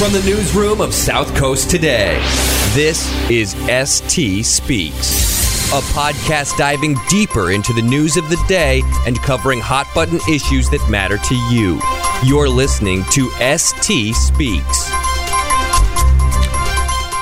From the newsroom of South Coast Today, this is ST Speaks, a podcast diving deeper into the news of the day and covering hot button issues that matter to you. You're listening to ST Speaks.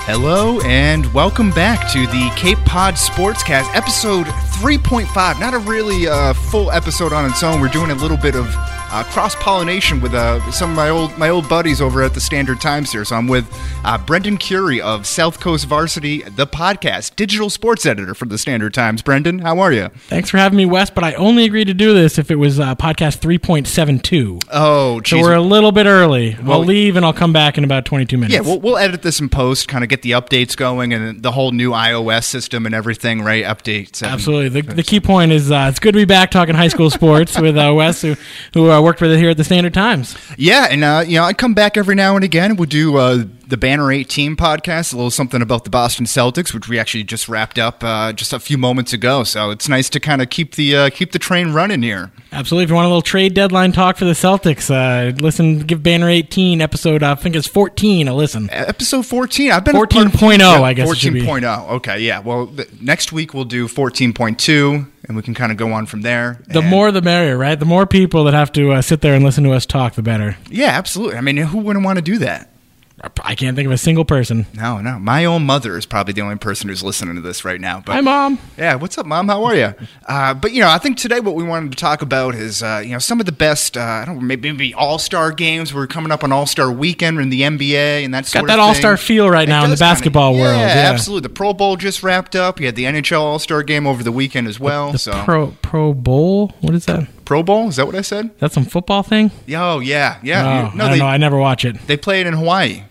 Hello and welcome back to the Cape Pod Sportscast, episode 3.5. Not a really uh, full episode on its own. We're doing a little bit of uh, cross pollination with uh, some of my old my old buddies over at the Standard Times here. So I'm with uh, Brendan Kurie of South Coast Varsity, the podcast, digital sports editor for the Standard Times. Brendan, how are you? Thanks for having me, Wes. But I only agreed to do this if it was uh, podcast 3.72. Oh, So we're a little bit early. Well- I'll leave and I'll come back in about 22 minutes. yeah, we'll, we'll edit this in post, kind of get the updates going and the whole new iOS system and everything, right? Updates. Absolutely. The, the key point is uh, it's good to be back talking high school sports with uh, Wes, who, who uh, worked with it here at the Standard Times. Yeah, and uh, you know, I come back every now and again. We'll do uh, the Banner 18 podcast, a little something about the Boston Celtics, which we actually just wrapped up uh, just a few moments ago. So it's nice to kind of keep the uh, keep the train running here. Absolutely. If you want a little trade deadline talk for the Celtics, uh, listen, give Banner 18 episode, uh, I think it's 14, a listen. Episode 14. I've been a 14.0, Yeah, I guess it 14.0. Okay, yeah. Well, th- next week we'll do 14.2, and we can kind of go on from there. The more the merrier, right? The more people that have to uh, sit there and listen to us talk, the better. yeah, absolutely. I mean, who wouldn't want to do that? I can't think of a single person. No, no. My own mother is probably the only person who's listening to this right now. But Hi, Mom. Yeah, what's up, Mom? How are you? Uh, but you know, I think today what we wanted to talk about is uh, you know some of the best. Uh, I don't know, maybe, maybe All Star games. We're coming up on All Star Weekend in the NBA and that sort Got that all-star feel right It now in the does kinda- basketball yeah, world. Yeah, absolutely. The Pro Bowl just wrapped up. You had the NHL All Star game over the weekend as well. The so Pro Pro Bowl. What is that? Pro Bowl is that what I said? That's some football thing. Oh yeah, yeah. Oh, I no, don't they know. I never watch it. they play it in Hawaii.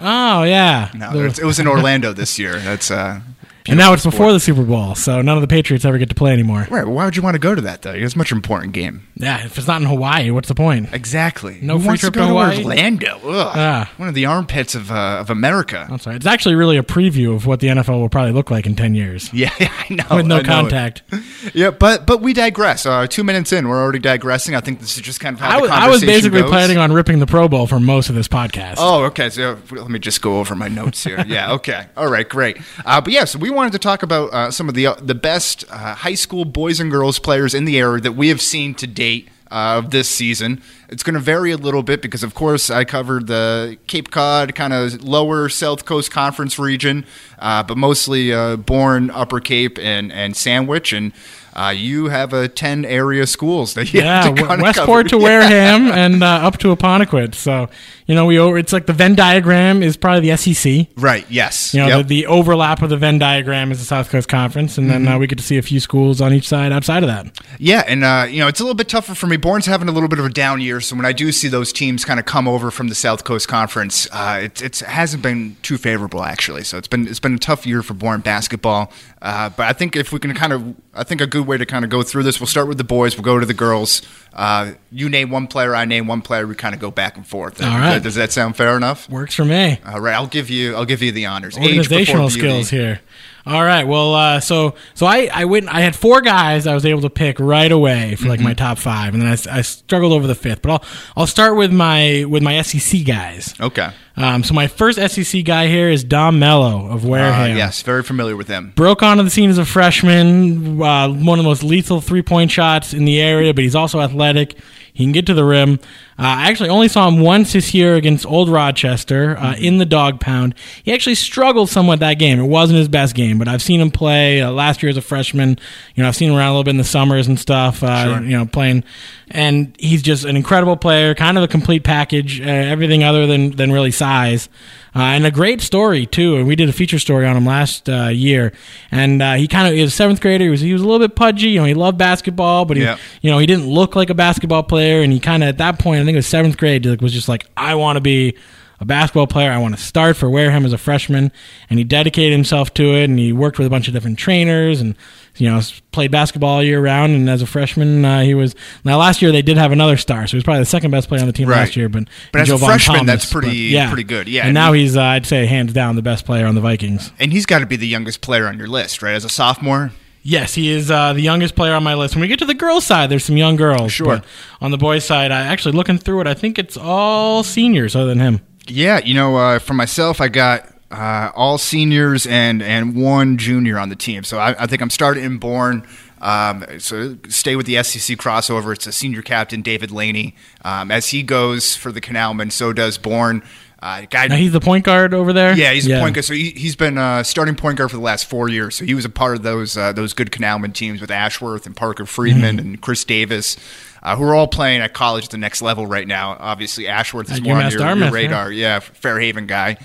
Oh yeah. No, it was in Orlando this year. That's uh. And now it's beautiful before the Super Bowl, so none of the Patriots ever get to play anymore. Right. Why would you want to go to that though? It's a much important game. Yeah, if it's not in Hawaii, what's the point? Exactly. No Who free trip to to Hawaii? Orlando. Ugh. Ah. One of the armpits of uh, of America. I'm sorry. It's actually really a preview of what the NFL will probably look like in ten years Yeah, I know. with no know it. contact. Yeah, but but we digress. Uh, two minutes in, we're already digressing. I think this is just kind of how I the was, I was basically goes. planning on ripping the Pro Bowl for most of this podcast. Oh, okay. So let me just go over my notes here. Yeah, okay. All right, great. Uh, but yeah, so we wanted to talk about uh, some of the uh, the best uh, high school boys and girls players in the area that we have seen to date. Uh, of this season, it's going to vary a little bit because, of course, I covered the Cape Cod kind of lower South Coast Conference region, uh, but mostly uh, Bourne, Upper Cape, and and Sandwich, and uh, you have a ten area schools that you yeah, have to w- Westport to cover. Wareham and uh, up to Apponequet. So you know, we over. It's like the Venn diagram is probably the SEC. Right. Yes. You know, Yep. the, the overlap of the Venn diagram is the South Coast Conference, and Mm-hmm. then uh, we get to see a few schools on each side outside of that. Yeah, and uh, you know it's a little bit tougher for me. Bourne's having a little bit of a down year, so when I do see those teams kind of come over from the South Coast Conference, uh, it, it hasn't been too favorable actually. So it's been it's been a tough year for Bourne basketball. Uh, but I think if we can kind of, I think a good way to kind of go through this, we'll start with the boys. We'll go to the girls. Uh, you name one player, I name one player. We kind of go back and forth. All right. Does that sound fair enough? Works for me. All right, I'll give you I'll give you the honors. Organizational skills here. All right. Well, uh, so so I I went. I had four guys I was able to pick right away for like Mm-hmm. my top five, and then I struggled over the fifth. But I'll I'll start with my with my SEC guys. Okay. Um, so my first SEC guy here is Dom Mello of Uh, Wareham. yes, very familiar with him. broke onto the scene as a freshman, uh, one of the most lethal three point shots in the area, but he's also athletic. He can get to the rim. Uh, I actually only saw him once this year against Old Rochester uh, in the dog pound. He actually struggled somewhat that game. It wasn't his best game, but I've seen him play uh, last year as a freshman. You know, I've seen him around a little bit in the summers and stuff. Uh, Sure. You know, playing, and he's just an incredible player, kind of a complete package. Uh, everything other than than really size. Uh, and a great story too. And we did a feature story on him last uh, year. And uh, he kind of he was a seventh grader. He was he was a little bit pudgy. You know, he loved basketball, but he Yeah. you know he didn't look like a basketball player. And he kind of at that point, I think it was seventh grade, was just like, I want to be a basketball player. I want to start for Wareham as a freshman. And he dedicated himself to it. And he worked with a bunch of different trainers and you know played basketball all year round. And as a freshman, uh, he was now last year they did have another star, so he was probably the second best player on the team Right. last year. But But as a Jovan freshman, Thomas, that's pretty- but, pretty good. Yeah, and and now he- he's uh, I'd say hands down the best player on the Vikings. And he's got to be the youngest player on your list, right? As a sophomore. Yes, he is uh, the youngest player on my list. When we get to the girls' side, there's some young girls. Sure. on the boys' side, I actually looking through it, I think it's all seniors other than him. Yeah, you know, uh, for myself, I got uh, all seniors and and one junior on the team. So I, I think I'm starting in Bourne. Um, so stay with the SEC crossover. It's a senior captain, David Laney. Um, as he goes for the Canalmen, so does Bourne. Uh, guy, Now, he's the point guard over there. yeah, he's a point guard. So he, he's been uh, starting point guard for the last four years. So he was a part of those uh, those good Canalman teams with Ashworth and Parker Friedman Mm-hmm. and Chris Davis, uh, who are all playing at college at the next level right now. Obviously, Ashworth is At more on UMass your, your Dartmouth, yeah. radar. Yeah, Fairhaven guy.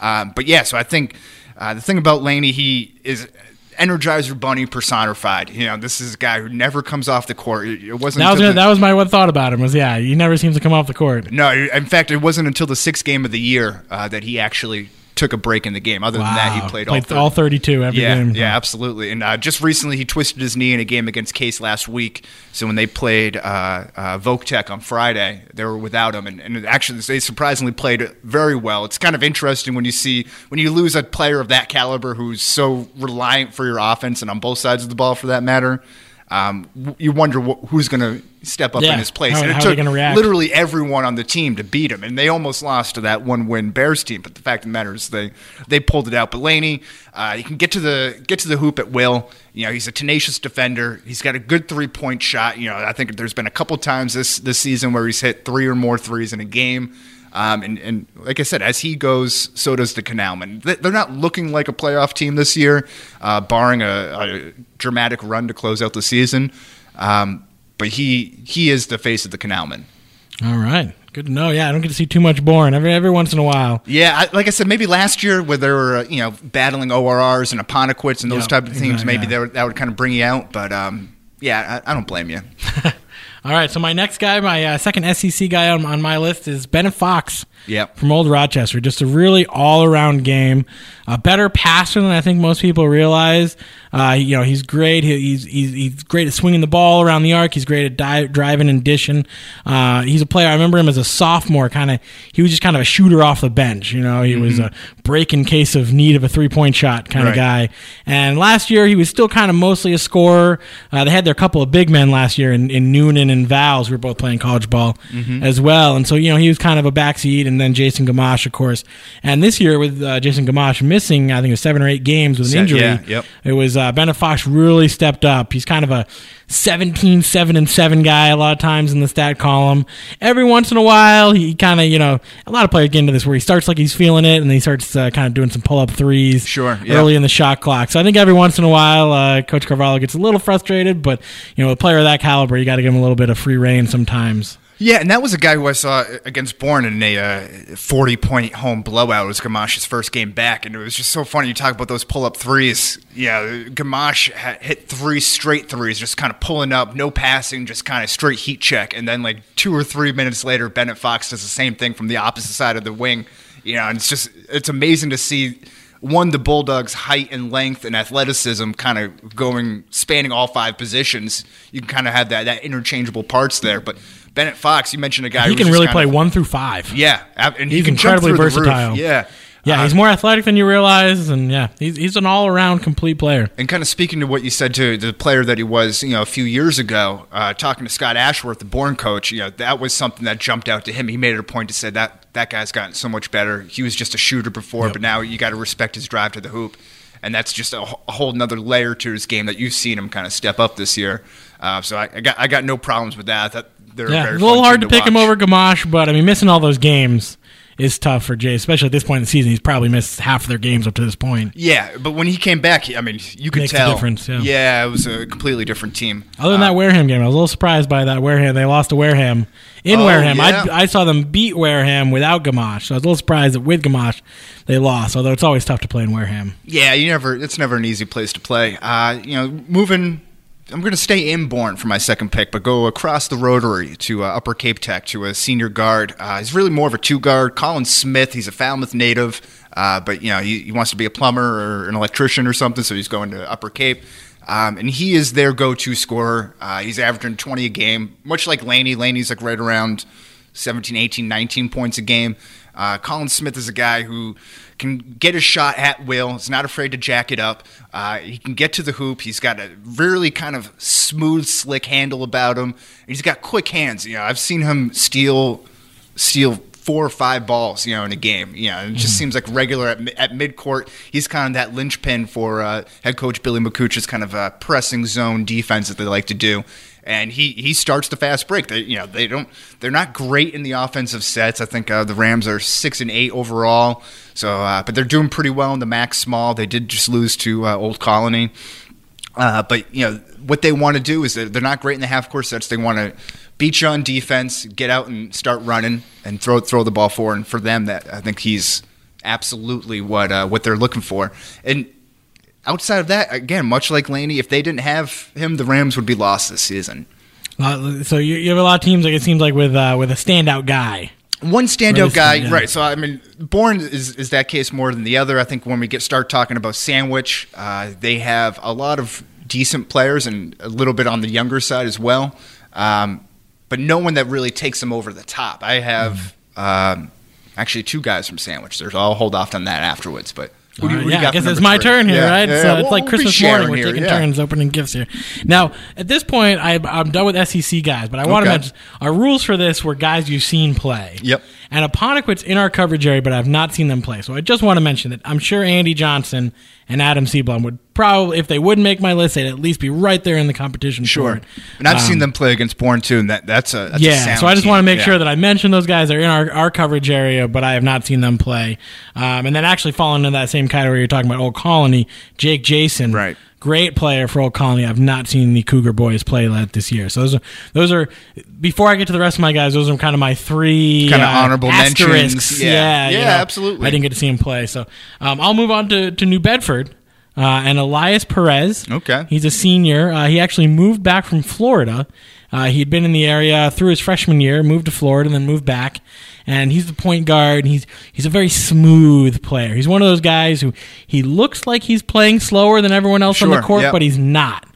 Um, but yeah, so I think uh, the thing about Laney, he is Energizer Bunny personified. You know, this is a guy who never comes off the court. It wasn't. That was the- that was my one thought about him was yeah he never seems to come off the court. no, in fact, it wasn't until the sixth game of the year uh, that he actually took a break in the game. Other than that, he played, Played all, 30. 32 every yeah, game. Yeah, absolutely. And uh, just recently, he twisted his knee in a game against Case last week. So when they played uh, uh, Voc Tech on Friday, they were without him, and, and actually they surprisingly played very well. It's kind of interesting when you see when you lose a player of that caliber who's so reliant for your offense and on both sides of the ball, for that matter. Um, you wonder wh- who's going to step up Yeah. in his place. How- and it how are they took literally everyone on the team to beat him, and they almost lost to that one-win Bears team. But the fact of the matter is, they they pulled it out. But Laney, uh, he can get to the get to the hoop at will. You know, he's a tenacious defender. He's got a good three-point shot. You know, I think there's been a couple times this this season where he's hit three or more threes in a game. Um, and, and like I said, as he goes, so does the Canalmen. They- They're not looking like a playoff team this year, uh, barring a, a dramatic run to close out the season. Um, but he he is the face of the Canalmen. All right, good to know. Yeah, I don't get to see too much Bourne every every once in a while. Yeah, I, like I said, maybe last year where they were uh, you know battling ORRs and Apponequets and those Yeah, type of teams, exactly, maybe yeah. that would kind of bring you out. But um, yeah, I, I don't blame you. All right, so my next guy, my uh, second SEC guy on, on my list is Bennett Fox. Yep. From Old Rochester. Just a really all around game. A better passer than I think most people realize. Uh, you know, he's great. He, he's, he's he's great at swinging the ball around the arc. He's great at di- driving and dishing. Uh, he's a player. I remember him as a sophomore. Kind of, he was just kind of a shooter off the bench. You know, he was a break in case of need of a three point shot kind of Mm-hmm. Right. guy. And last year, he was still kind of mostly a scorer. Uh, they had their couple of big men last year in, in Noonan and Vals, who were both playing college ball Mm-hmm. as well. And so, you know, he was kind of a backseat, and then Jason Gamache, of course. And this year, with uh, Jason Gamache missing, I think it was seven or eight games with an injury, yeah, yep. it was uh, Bennett Fox really stepped up. He's kind of a 17, 7, and 7 guy a lot of times in the stat column. Every once in a while, he kind of, you know, a lot of players get into this where he starts like he's feeling it, and then he starts uh, kind of doing some pull up threes Sure, yeah. early in the shot clock. So I think every once in a while, uh, Coach Carvalho gets a little frustrated, but, you know, a player of that caliber, you got to give him a little bit of free reign sometimes. Yeah, and that was a guy who I saw against Bourne in a uh, 40 point home blowout. It was Gamache's first game back, and it was just so funny. You talk about those pull up threes. Yeah, Gamache had hit three straight threes, just kind of pulling up, no passing, just kind of straight heat check. And then, like, two or three minutes later, Bennett Fox does the same thing from the opposite side of the wing. You know, and it's just, it's amazing to see. One, the Bulldogs' height and length and athleticism kind of going, spanning all five positions. You can kind of have that, that interchangeable parts there. But Bennett Fox, you mentioned a guy He who can really play of- one through five. Yeah, and he He's incredibly versatile. Yeah, Yeah, Uh, he's more athletic than you realize, and yeah, he's, he's an all around complete player. And kind of speaking to what you said to the player that he was, you know, a few years ago, uh, talking to Scott Ashworth, the Bourne coach, you know, that was something that jumped out to him. He made it a point to say that that guy's gotten so much better. He was just a shooter before, but now you got to respect his drive to the hoop, and that's just a, a whole another layer to his game that you've seen him kind of step up this year. Uh, so I, I got I got no problems with that. That they're Yeah, a little hard team to pick him over Gamache, but I mean, missing all those games is tough for Jay, especially at this point in the season. He's probably missed half of their games up to this point. Yeah, but when he came back, I mean, you could Makes a tell. difference, yeah. it was a completely different team. Other than Uh, that Wareham game, I was a little surprised by that Wareham. They lost to Wareham in Oh, Wareham. yeah. I, I saw them beat Wareham without Gamache, so I was a little surprised that with Gamache they lost. Although it's always tough to play in Wareham. Yeah, you never. It's never an easy place to play. Uh, you know, moving. I'm going to stay in Bourne for my second pick, but go across the Rotary to uh, Upper Cape Tech to a senior guard. Uh, he's really more of a two guard. Colin Smith. He's a Falmouth native, uh, but you know he, he wants to be a plumber or an electrician or something, so he's going to Upper Cape. Um, and he is their go-to scorer. Uh, he's averaging 20 a game, much like Laney. Laney's like right around 17, 18, 19 points a game. Uh, Colin Smith is a guy who can get a shot at will. He's not afraid to jack it up. Uh, he can get to the hoop. He's got a really kind of smooth, slick handle about him. He's got quick hands. You know, I've seen him steal steal four or five balls, you know, in a game. You know, it just Mm-hmm. seems like regular at, at midcourt. He's kind of that linchpin for uh, head coach Billy McCooch's kind of uh, pressing zone defense that they like to do. And he, he starts the fast break. They you know they don't they're not great in the offensive sets. I think uh, the Rams are six and eight overall. So, uh, but they're doing pretty well in the max small. They did just lose to uh, Old Colony. Uh, but you know what they want to do is they're not great in the half court sets. They want to beat you on defense, get out and start running, and throw throw the ball forward. And for them, that I think he's absolutely what uh, what they're looking for. And outside of that, again, much like Laney, if they didn't have him, the Rams would be lost this season. Uh, so you, you have a lot of teams like it seems like with uh, with a standout guy. One standout guy, stand out. right? So I mean, Bourne is, is that case more than the other. I think when we get start talking about Sandwich, uh, they have a lot of decent players and a little bit on the younger side as well, um, but no one that really takes them over the top. I have Mm-hmm. um, actually two guys from Sandwich. There's I'll hold off on that afterwards, but. Who do you- uh, All do you yeah, I guess it's my three? turn here, Yeah, right? yeah, so it's like we'll Christmas morning. We're here, taking turns opening gifts here. Now, at this point, I, I'm done with SEC guys, but I want to mention our rules for this were guys you've seen play. Yep. And Apponequet's in our coverage area, but I've not seen them play. So I just want to mention that I'm sure Andy Johnson and Adam Seablum would probably, if they wouldn't make my list, they'd at least be right there in the competition. Sure, and I've seen Um, them play against Bourne too, and that that's a that's a yeah, sound so I just team. want to make Yeah. sure that I mention those guys. They're in our, our coverage area, but I have not seen them play. Um, and then actually falling into that same category you're talking about, Old Colony, Jake Jason. Right. Great player for Old Colony. I've not seen the Cougar boys play that this year. So those are those are before I get to the rest of my guys. Those are kind of my three Kinda uh, honorable asterisks. mentions. Yeah. Yeah, you know, absolutely. I didn't get to see him play. So um, I'll move on to, to New Bedford. Uh, and Elias Perez. Okay. He's a senior. Uh, he actually moved back from Florida. Uh, he'd been in the area through his freshman year, moved to Florida, and then moved back. And he's the point guard. He's he's a very smooth player. He's one of those guys who he looks like he's playing slower than everyone else on the court, yep. but he's not.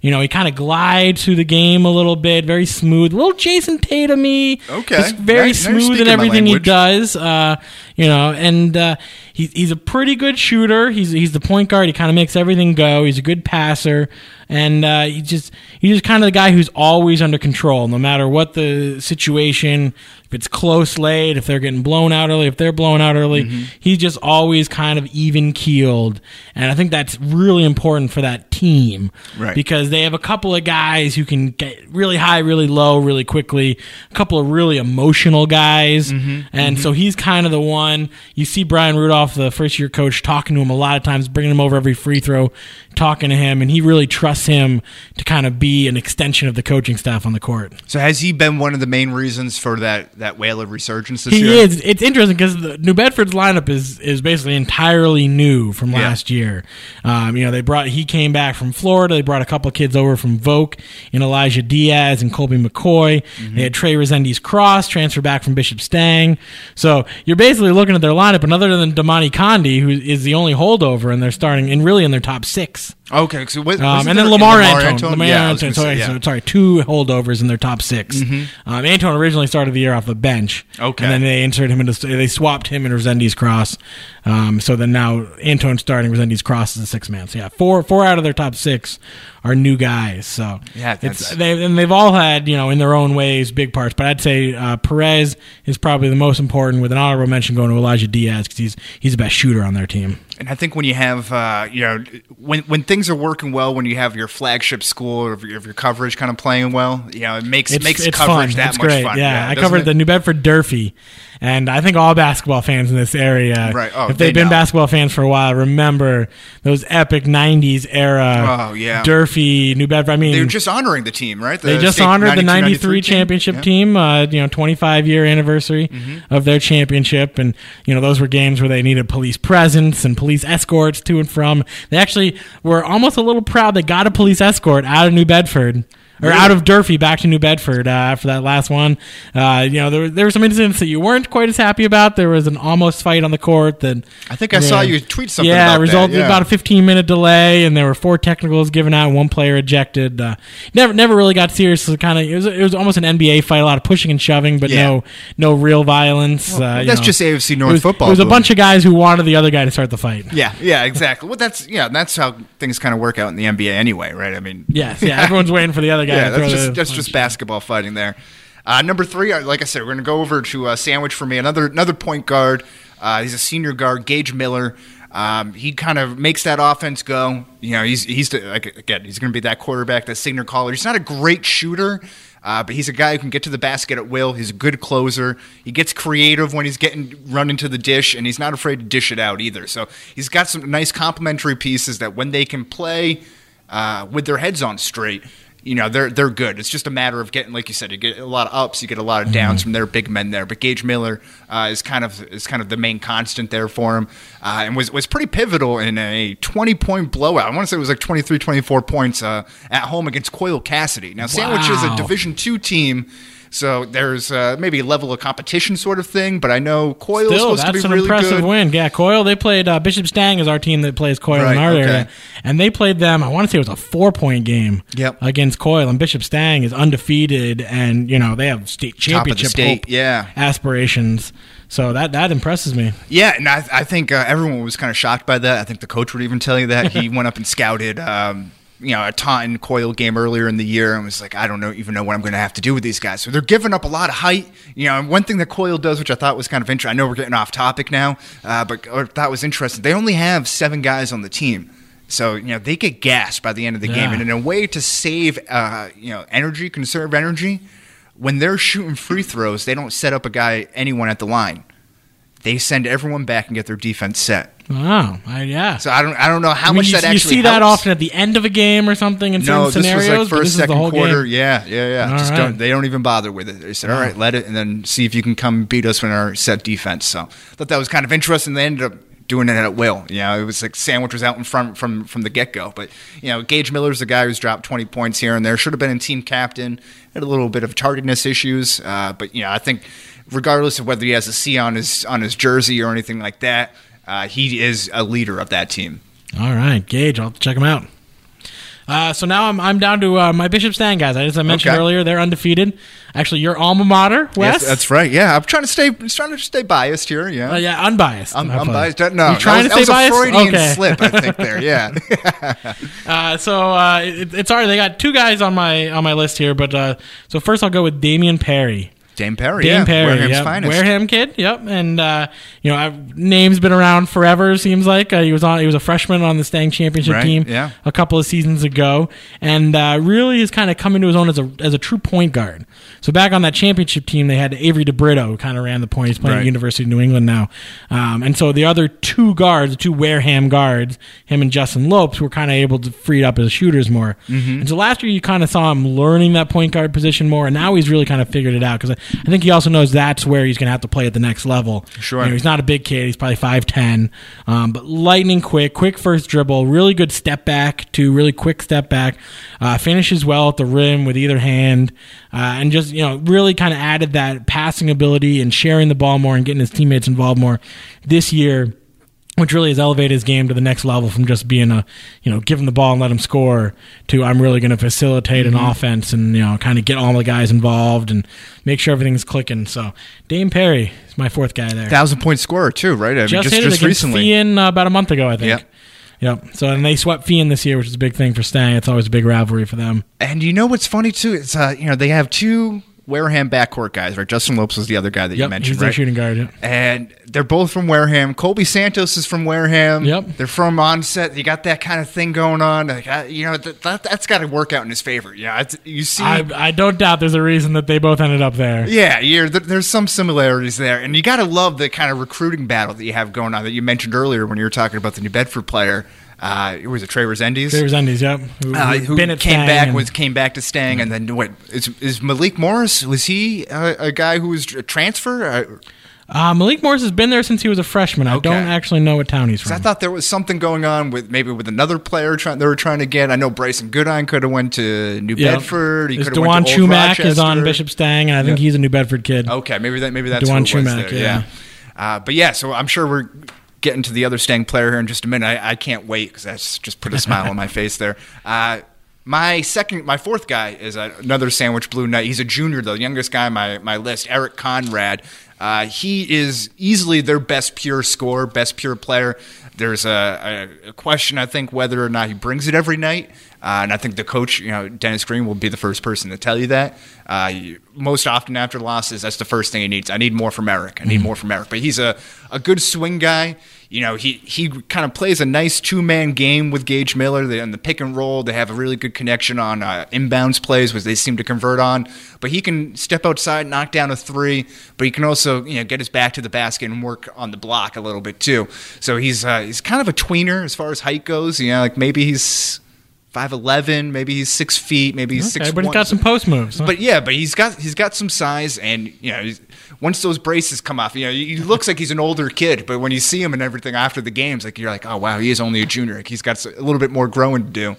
You know, he kind of glides through the game a little bit, very smooth, a little Jayson Tatum-y. Okay. Just very Nice- nice smooth in everything he does. Uh, you know, and uh, he's he's a pretty good shooter. He's he's the point guard. He kind of makes everything go. He's a good passer, and uh, he just he's just kind of the guy who's always under control, no matter what the situation. If it's close late, if they're getting blown out early, if they're blown out early, Mm-hmm. he's just always kind of even keeled, and I think that's really important for that team, Right. Because they have a couple of guys who can get really high, really low, really quickly. A couple of really emotional guys, Mm-hmm. and so he's kind of the one. You see Brian Rudolph, the first year coach, talking to him a lot of times, bringing him over every free throw, talking to him, and he really trusts him to kind of be an extension of the coaching staff on the court. So has he been one of the main reasons for that that whale of resurgence this He year? is. It's interesting because New Bedford's lineup is is basically entirely new from Yeah. last year. Um, you know, they brought he came back from Florida. They brought a couple of kids over from Voke and Elijah Diaz and Colby McCoy. Mm-hmm. They had Trey Resendiz Cross transfer back from Bishop Stang. So you're basically looking at their lineup, and other than Damani Condi, who is the only holdover, and they're starting and really in their top six. Okay, so what, Um, and then Lamar, Lamar Antone. Lamar Yeah, Antone. Sorry, say, yeah. Mm-hmm. so, sorry, two holdovers in their top 6 Um, Antone originally started the year off the bench. Okay. And then they inserted him into, they swapped him and Resendiz Cross. Um, so then now Antone starting, Resendiz Cross is a six man. So yeah, four four out of their top six are new guys. So Yeah, it's, they and they've all had you know in their own ways big parts. But I'd say uh, Perez is probably the most important, with an honorable mention going to Elijah Diaz because he's he's the best shooter on their team. And I think when you have, uh, you know, when when things are working well, when you have your flagship school or your, your coverage kind of playing well, you know, it makes It's, makes it's coverage fun. that it's much great. fun. Yeah, I covered it? the New Bedford Durfee, and I think all basketball fans in this area, Right. Oh, if they they've been know. basketball fans for a while, remember those epic '90s era. Oh, yeah. Durfee, New Bedford. I mean, they're just honoring the team, right? The they just honored the 92, 93 team? championship Yeah. team, uh, you know, 25 year anniversary Mm-hmm. of their championship. And, you know, those were games where they needed police presence and police escorts to and from. They actually were almost a little proud they got a police escort out of New Bedford. Or out of Durfee back to New Bedford uh, after that last one. Uh, you know, there, there were some incidents that you weren't quite as happy about. There was an almost fight on the court that I think I saw you tweet something yeah, about resulted in yeah. about a 15 minute delay, and there were four technicals given out, one player ejected. Uh, never, never really got serious. Kind of, it was, it was almost an NBA fight, a lot of pushing and shoving, but Yeah. no, no real violence. uh, you that's know. just AFC North it was, football. It was a bunch of guys who wanted the other guy to start the fight. Yeah, yeah, exactly. Well, that's yeah, that's how things kind of work out in the NBA anyway, right? I mean, Yes, yeah, everyone's waiting for the other guy. yeah, that's just that's punch. just basketball fighting there. Uh, number three, uh, like I said, we're going to go over to uh, Sandwich for me. Another another point guard. Uh, he's a senior guard, Gage Miller. Um, he kind of makes that offense go. You know, he's he's like again, he's going to be that quarterback, that signal caller. He's not a great shooter, uh, but he's a guy who can get to the basket at will. He's a good closer. He gets creative when he's getting run into the dish, and he's not afraid to dish it out either. So he's got some nice complementary pieces that when they can play uh, with their heads on straight, you know they're they're good. It's just a matter of getting, like you said, you get a lot of ups, you get a lot of downs mm-hmm. from their big men there. But Gage Miller uh, is kind of is kind of the main constant there for him, uh, and was was pretty pivotal in a 20 point blowout. I want to say it was like 23, 24 points uh, at home against Coyle Cassidy. Now Sandwich wow. is a Division two team so there's uh, maybe a level of competition sort of thing, but I know Coyle Still, is supposed that's to be an really impressive good. win. Yeah, Coyle. They played uh, Bishop Stang is our team that plays Coyle Right, in our okay. area, and they played them. I want to say it was a four point game. Yep. against Coyle, and Bishop Stang is undefeated, and you know they have state Top of the championship state, yeah. aspirations. So that that impresses me. Yeah, and I, I think uh, everyone was kind of shocked by that. I think the coach would even tell you that he went up and scouted, um, you know, a Taunton Coyle game earlier in the year and was like, I don't know even know what I'm going to have to do with these guys. So they're giving up a lot of height. You know, and one thing that Coyle does, which I thought was kind of interesting. I know we're getting off topic now, uh, but I thought was interesting. They only have seven guys on the team. So you know they get gassed by the end of the game, and in a way to save uh, you know energy, conserve energy, when they're shooting free throws, they don't set up a guy anyone at the line. They send everyone back and get their defense set. Wow, I, yeah. So I don't I don't know how I mean, much you, that you actually see that helps. often at the end of a game or something in No, certain this was scenarios. like first, this is the second quarter. Game. Yeah, yeah, yeah. All Just right. don't. They don't even bother with it. They said, all right, let it, and then see if you can come beat us in our set defense." So I thought that was kind of interesting. They ended up doing it at will. You know, it was like sandwich was out in front from from the get go. But you know, Gage Miller's the guy who's dropped twenty points here and there. Should have been in team captain. Had a little bit of tardiness issues, uh, but you know, I think regardless of whether he has a C on his on his jersey or anything like that, uh, he is a leader of that team. All right, Gage, I'll check them out. Uh, so now I'm, I'm down to uh, my Bishop Stan guys. As I mentioned Okay. earlier, they're undefeated. Actually, your alma mater, Wes. Yes, that's right. Yeah, I'm trying to stay trying to stay biased here. Yeah. Uh, yeah, unbiased. I'm, I I'm apologize. biased. No, you trying that to stay was biased? a Freudian okay. slip, I think. There, yeah. Uh, so uh, it, it's all right. They got two guys on my on my list here, but uh, so first I'll go with Damian Perry. Dame Perry. Dame yeah. Perry, Wareham's yep. finest. Wareham kid, yep. And uh, you know, I've, name's been around forever. Seems like uh, he was on. He was a freshman on the Stang championship Right, team yeah. a couple of seasons ago, and uh, really has kind of come into his own as a as a true point guard. So back on that championship team, they had Avery DeBrito, who kind of ran the point. He's playing at University of New England now, um, and so the other two guards, the two Wareham guards, him and Justin Lopes, were kind of able to free up as shooters more. Mm-hmm. And so last year, you kind of saw him learning that point guard position more, and now he's really kind of figured it out because I, think he also knows that's where he's going to have to play at the next level. Sure. You know, he's not a big kid; he's probably five ten, um, but lightning quick, quick first dribble, really good step back to really quick step back, uh, finishes well at the rim with either hand, uh, and just you know really kind of added that passing ability and sharing the ball more and getting his teammates involved more this year which really has elevated his game to the next level from just being a, you know, give him the ball and let him score to I'm really going to facilitate Mm-hmm. an offense and, you know, kind of get all the guys involved and make sure everything's clicking. So Dame Perry is my fourth guy there. Thousand point scorer too, right? I mean, just, just hit it just against recently. Feehan uh, about a month ago, I think. Yep. Yep. So and they swept Feehan this year, which is a big thing for Stang. It's always a big rivalry for them. And you know what's funny too? It's uh, you know they have two Wareham backcourt guys, right? Justin Lopes was the other guy that you Yep. mentioned, He's right? shooting guard. Yep. and they're both from Wareham. Colby Santos is from Wareham. Yep. They're from onset. You got that kind of thing going on. Like, I, you know, that, that, that's got to work out in his favor. Yeah, you see. I, I don't doubt there's a reason that they both ended up there. yeah, th- there's some similarities there, and you got to love the kind of recruiting battle that you have going on that you mentioned earlier when you were talking about the New Bedford player. Uh, it was a Trey Resendiz. There's Endies, yep. Who, uh, who been at came Stang back was came back to Stang, and then what is is Malik Morris? Was he a, a guy who was a transfer? Uh, Uh, Malik Morris has been there since he was a freshman. I Okay. don't actually know what town he's from. I thought there was something going on with maybe with another player trying they were trying to get. I know Bryson Goodine could have went to New Yeah. Bedford. He Dewan went to Old Chumack is on Bishop Stang, and I think Yeah. he's a New Bedford kid. Okay, maybe that maybe that's Dewan who it was Chumack, there. yeah. Uh, but yeah, so I'm sure we're getting to the other Stang player here in just a minute. I, I can't wait because that's just put a smile on my face there. Uh, My second, my fourth guy is another Sandwich Blue Knight. He's a junior, though, youngest guy on my, my list, Eric Conrad. Uh, he is easily their best pure scorer, best pure player. There's a, a, question, I think, whether or not he brings it every night. Uh, and I think the coach, you know, Dennis Green, will be the first person to tell you that. Uh, most often after losses, that's the first thing he needs. I need more from Erik. I need mm-hmm. more from Erik. But he's a, a good swing guy you know, he, he kind of plays a nice two man game with Gage Miller. On the pick and roll. They have a really good connection on uh, inbounds plays, which they seem to convert on. But he can step outside, knock down a three. But he can also you know get his back to the basket and work on the block a little bit too. So he's uh, he's kind of a tweener as far as height goes. You know, like maybe he's five eleven, maybe he's six feet, maybe he's okay, six. But he's got some post moves. Huh? But yeah, but he's got he's got some size, and you know, once those braces come off, you know, he looks like he's an older kid. But when you see him and everything after the games, like you're like, oh wow, he is only a junior. Like he's got a little bit more growing to do,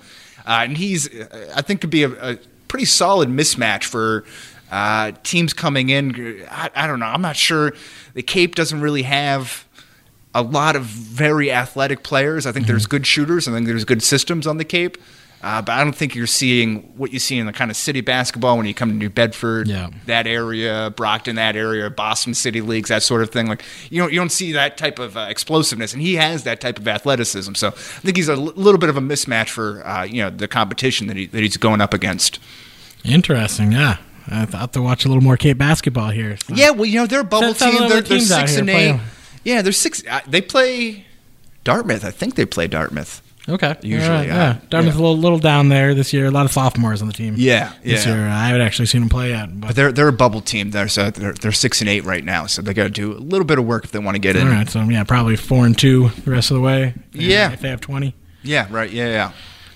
uh, and he's I think could be a, a pretty solid mismatch for. Uh, teams coming in, I, I don't know. I'm not sure. The Cape doesn't really have a lot of very athletic players. I think mm-hmm. there's good shooters. I think there's good systems on the Cape. Uh, but I don't think you're seeing what you see in the kind of city basketball when you come to New Bedford, yeah. that area, Brockton, that area, Boston City leagues, that sort of thing. Like you don't you don't see that type of uh, explosiveness, and he has that type of athleticism. So I think he's a l- little bit of a mismatch for uh, you know the competition that he that he's going up against. Interesting, yeah. I have to watch a little more Cape basketball here. So. Yeah, well, you know they're a bubble team. They're, they're six and eight. Yeah, they're six. Uh, they play Dartmouth. I think they play Dartmouth. Okay. Usually, yeah. Dartmouth's yeah. a little, little down there this year. A lot of sophomores on the team. Yeah, this yeah. year. I haven't actually seen them play yet. But, but they're they're a bubble team there, so they're, they're six and eight right now. So they got to do a little bit of work if they want to get in. All right. So yeah, probably four and two the rest of the way. Yeah. If they have twenty. Yeah. Right. Yeah. Yeah.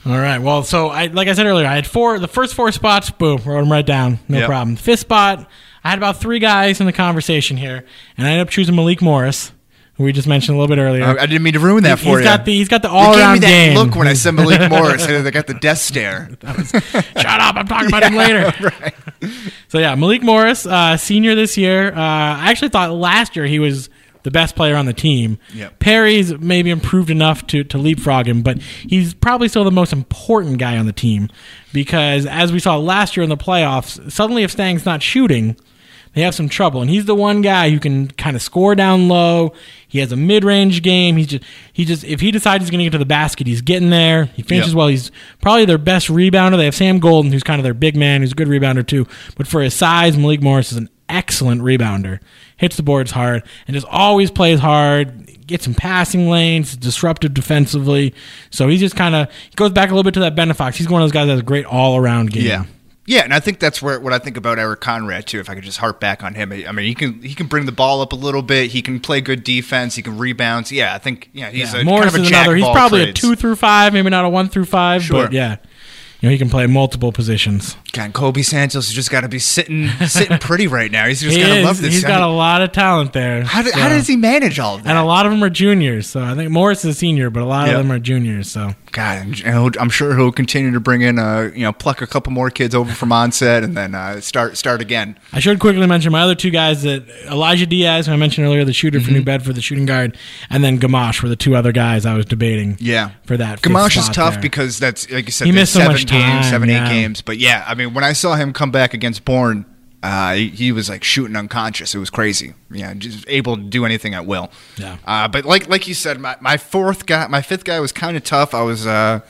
All right. Well, so I like I said earlier, I had four. The first four spots, boom, wrote them right down. No yep. problem. Fifth spot, I had about three guys in the conversation here, and I ended up choosing Malik Morris we just mentioned a little bit earlier. I didn't mean to ruin that he, for he's you. Got the, he's got the all around game. Look when I said Malik Morris, they got the death stare. Was, Shut up! I'm talking about yeah, him later. Right. So yeah, Malik Morris, uh, senior this year. Uh, I actually thought last year he was the best player on the team. Yep. Perry's maybe improved enough to, to leapfrog him, but he's probably still the most important guy on the team because as we saw last year in the playoffs, suddenly if Stang's not shooting, they have some trouble. And he's the one guy who can kind of score down low. He has a mid-range game. He's just he just if he decides he's going to get to the basket, he's getting there. He finishes yep. well. He's probably their best rebounder. They have Sam Golden, who's kind of their big man, who's a good rebounder too. But for his size, Malik Morris is an excellent rebounder. Hits the boards hard and just always plays hard. Gets in passing lanes, disruptive defensively. So he's just kind of he goes back a little bit to that Bennett Fox. He's one of those guys that has a great all-around game. Yeah. Yeah, and I think that's where what I think about Eric Conrad too. If I could just harp back on him, I mean, he can he can bring the ball up a little bit. He can play good defense. He can rebound. Yeah, I think yeah, he's yeah, a Morris kind of a is another. He's probably trades. a two through five, maybe not a one through five, sure. but yeah, you know, he can play multiple positions. God, Kobe Santos has just got to be sitting sitting pretty right now. He's just got to love this. He's got a lot of talent there. How, do, so. how does he manage all of that? And a lot of them are juniors. So I think Morris is a senior, but a lot yep. of them are juniors. So God, I'm sure he'll continue to bring in, uh, you know, pluck a couple more kids over from onset and then uh, start start again. I should quickly mention my other two guys that Elijah Diaz, who I mentioned earlier, the shooter mm-hmm. for New Bedford, the shooting guard, and then Gamache were the two other guys I was debating. Yeah, for that. Gamache is tough there. because that's like you said, he missed so much games, time, seven yeah. eight games. But yeah, I mean, when I saw him come back against Bourne uh, he, he, was like shooting unconscious. It was crazy. Yeah, just able to do anything at will. Yeah. Uh, but like like you said, my, my fourth guy, my fifth guy was kind of tough. I was uh,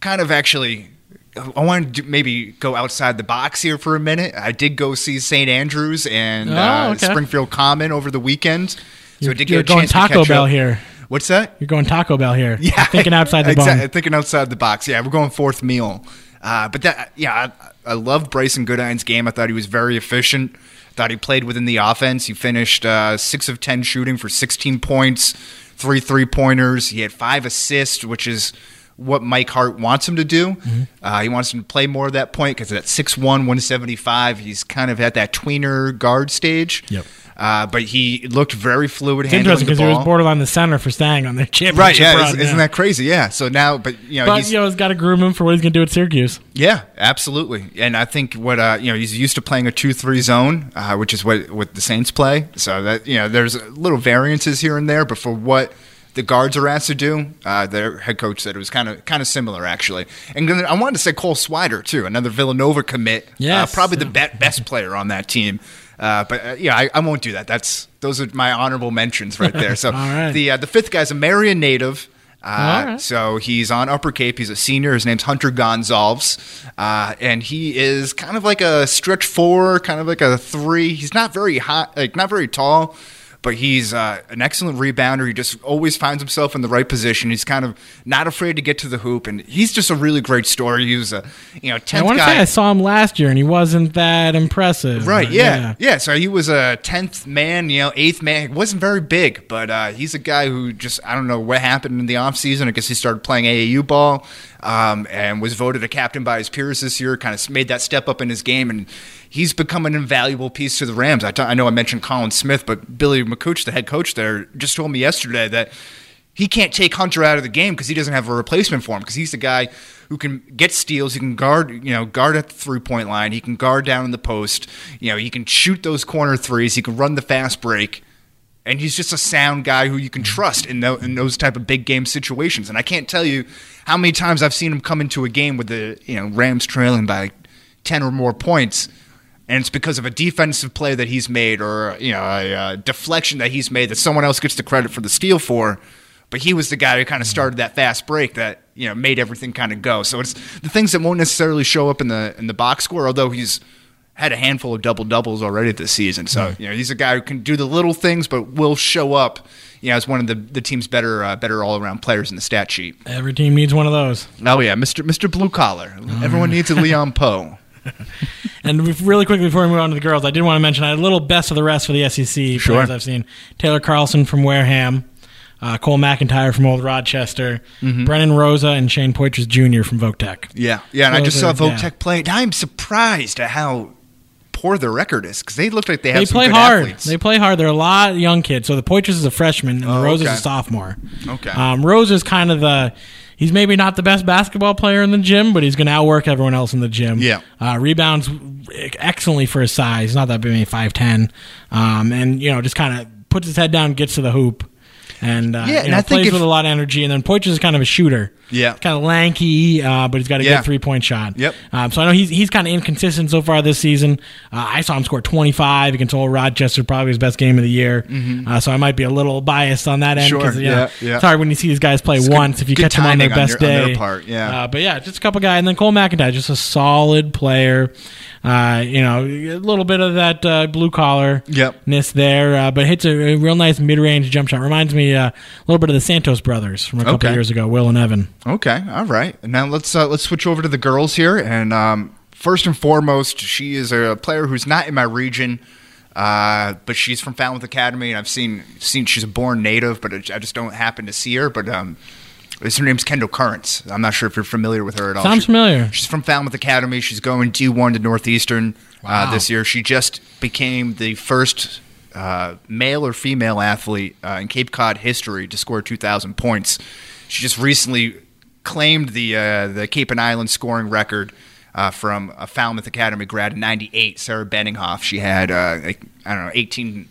kind of actually. I wanted to maybe go outside the box here for a minute. I did go see St. Andrews and oh, uh, okay. Springfield Common over the weekend. So you're, I did get a going Taco Bell up. here. What's that? You're going Taco Bell here. Yeah, thinking outside the exactly, box. Thinking outside the box. Yeah, we're going fourth meal. Uh, but that, yeah, I, I loved Bryson Goodine's game. I thought he was very efficient. I thought he played within the offense. He finished uh, six of ten shooting for 16 points, three three pointers. He had five assists, which is what Mike Hart wants him to do. Mm-hmm. Uh, he wants him to play more of that point because at 6'1", 175, he's kind of at that tweener guard stage. Yep. Uh, but he looked very fluid. It's interesting because he was borderline the center for Stang on their championship Right? Yeah, run, isn't, yeah. that crazy? Yeah. So now, but you know, but he's, you know, he's got to groom him for what he's going to do at Syracuse. Yeah, absolutely. And I think what uh, you know, he's used to playing a two-three zone, uh, which is what what the Saints play. So that you know, there's little variances here and there, but for what the guards are asked to do. Uh, their head coach said it was kind of kind of similar actually. And I wanted to say Cole Swider too, another Villanova commit. Yes. uh, probably the be- best player on that team. Uh, but uh, yeah, I, I won't do that. That's those are my honorable mentions right there. So right. the uh, the fifth guy's a Marion native. Uh, right. So he's on Upper Cape. He's a senior. His name's Hunter Gonzalves, uh, and he is kind of like a stretch four, kind of like a three. He's not very high, like not very tall, but he's uh, an excellent rebounder. He just always finds himself in the right position. He's kind of not afraid to get to the hoop, and he's just a really great story. He was a you know I tenth want to guy. say I saw him last year and he wasn't that impressive. Right, but yeah. yeah. So he was a tenth man, you know, eighth man. He wasn't very big, but uh, he's a guy who just I don't know what happened in the offseason. I guess he started playing AAU ball um, and was voted a captain by his peers this year. Kind of made that step up in his game, and he's become an invaluable piece to the Rams. I, t- I know I mentioned Colin Smith, but Billy McCooch, the head coach there, just told me yesterday that he can't take Hunter out of the game because he doesn't have a replacement for him because he's the guy who can get steals, he can guard, you know, guard at the three point line, he can guard down in the post, you know, he can shoot those corner threes, he can run the fast break. And he's just a sound guy who you can trust in, tho- in those type of big game situations. And I can't tell you how many times I've seen him come into a game with the you know Rams trailing by ten or more points, and it's because of a defensive play that he's made or you know a, uh deflection that he's made that someone else gets the credit for the steal for. But he was the guy who kind of started that fast break that you know made everything kind of go. So it's the things that won't necessarily show up in the in the box score, although he's had a handful of double doubles already this season. So you know he's a guy who can do the little things, but will show up. You know, as one of the the team's better uh, better all around players in the stat sheet. Every team needs one of those. Oh yeah, Mister Mister Blue Collar. Everyone needs a Leon Powe. And really quickly before we move on to the girls, I did want to mention I had a little best of the rest for the SEC Sure. players I've seen. Taylor Carlson from Wareham, uh, Cole McIntyre from Old Rochester, Mm-hmm. Brennan Rosa, and Shane Poitras Jr. from Voc Tech. Yeah, yeah, and I just saw Voc yeah. Tech play. I'm surprised at how poor their record is because they look like they have They play hard. athletes. They play hard. They're a lot of young kids. So the Poitras is a freshman and the Oh, Rosa's okay. a sophomore. Okay. Um, is kind of the. He's maybe not the best basketball player in the gym, but he's going to outwork everyone else in the gym. Yeah. Uh, rebounds excellently for his size. He's not that big, maybe five ten, um, and you know just kind of puts his head down, gets to the hoop, and uh, Yeah, you and know, I think plays if- with a lot of energy. And then Poitras is kind of a shooter. Yeah. kind of lanky, uh, but he's got a Yeah. good three point shot. Yep. Um, so I know he's he's kind of inconsistent so far this season. Uh, I saw him score 25 against Old Rochester, probably his best game of the year. Uh, so I might be a little biased on that end. Mm-hmm. Sure, 'cause, yeah, yeah. Hard when you see these guys play It's good- once if you catch them on their timing on best your- on day. their part, yeah. Uh, but yeah, just a couple guys, and then Cole McIntyre, just a solid player. Uh, you know, a little bit of that uh, blue collar Yep. ness there, uh, but hits a, a real nice mid range jump shot. Reminds me uh, a little bit of the Santos brothers from a couple Okay. years ago, Will and Evan. Okay, all right. Now let's uh, let's switch over to the girls here. And um, first and foremost, she is a player who's not in my region, uh, but she's from Falmouth Academy, and I've seen seen she's a Bourne native, but I just don't happen to see her. But um, her name's Kendall Currents. I'm not sure if you're familiar with her at all. Sounds She- familiar. She's from Falmouth Academy. She's going D1 to Northeastern Wow. uh, this year. She just became the first uh, male or female athlete uh, in Cape Cod history to score 2,000 points. She just recently claimed the uh, the Cape and Island scoring record. Uh, from a Falmouth Academy grad in '98, Sarah Benninghoff. She had, uh, like, I don't know, 18,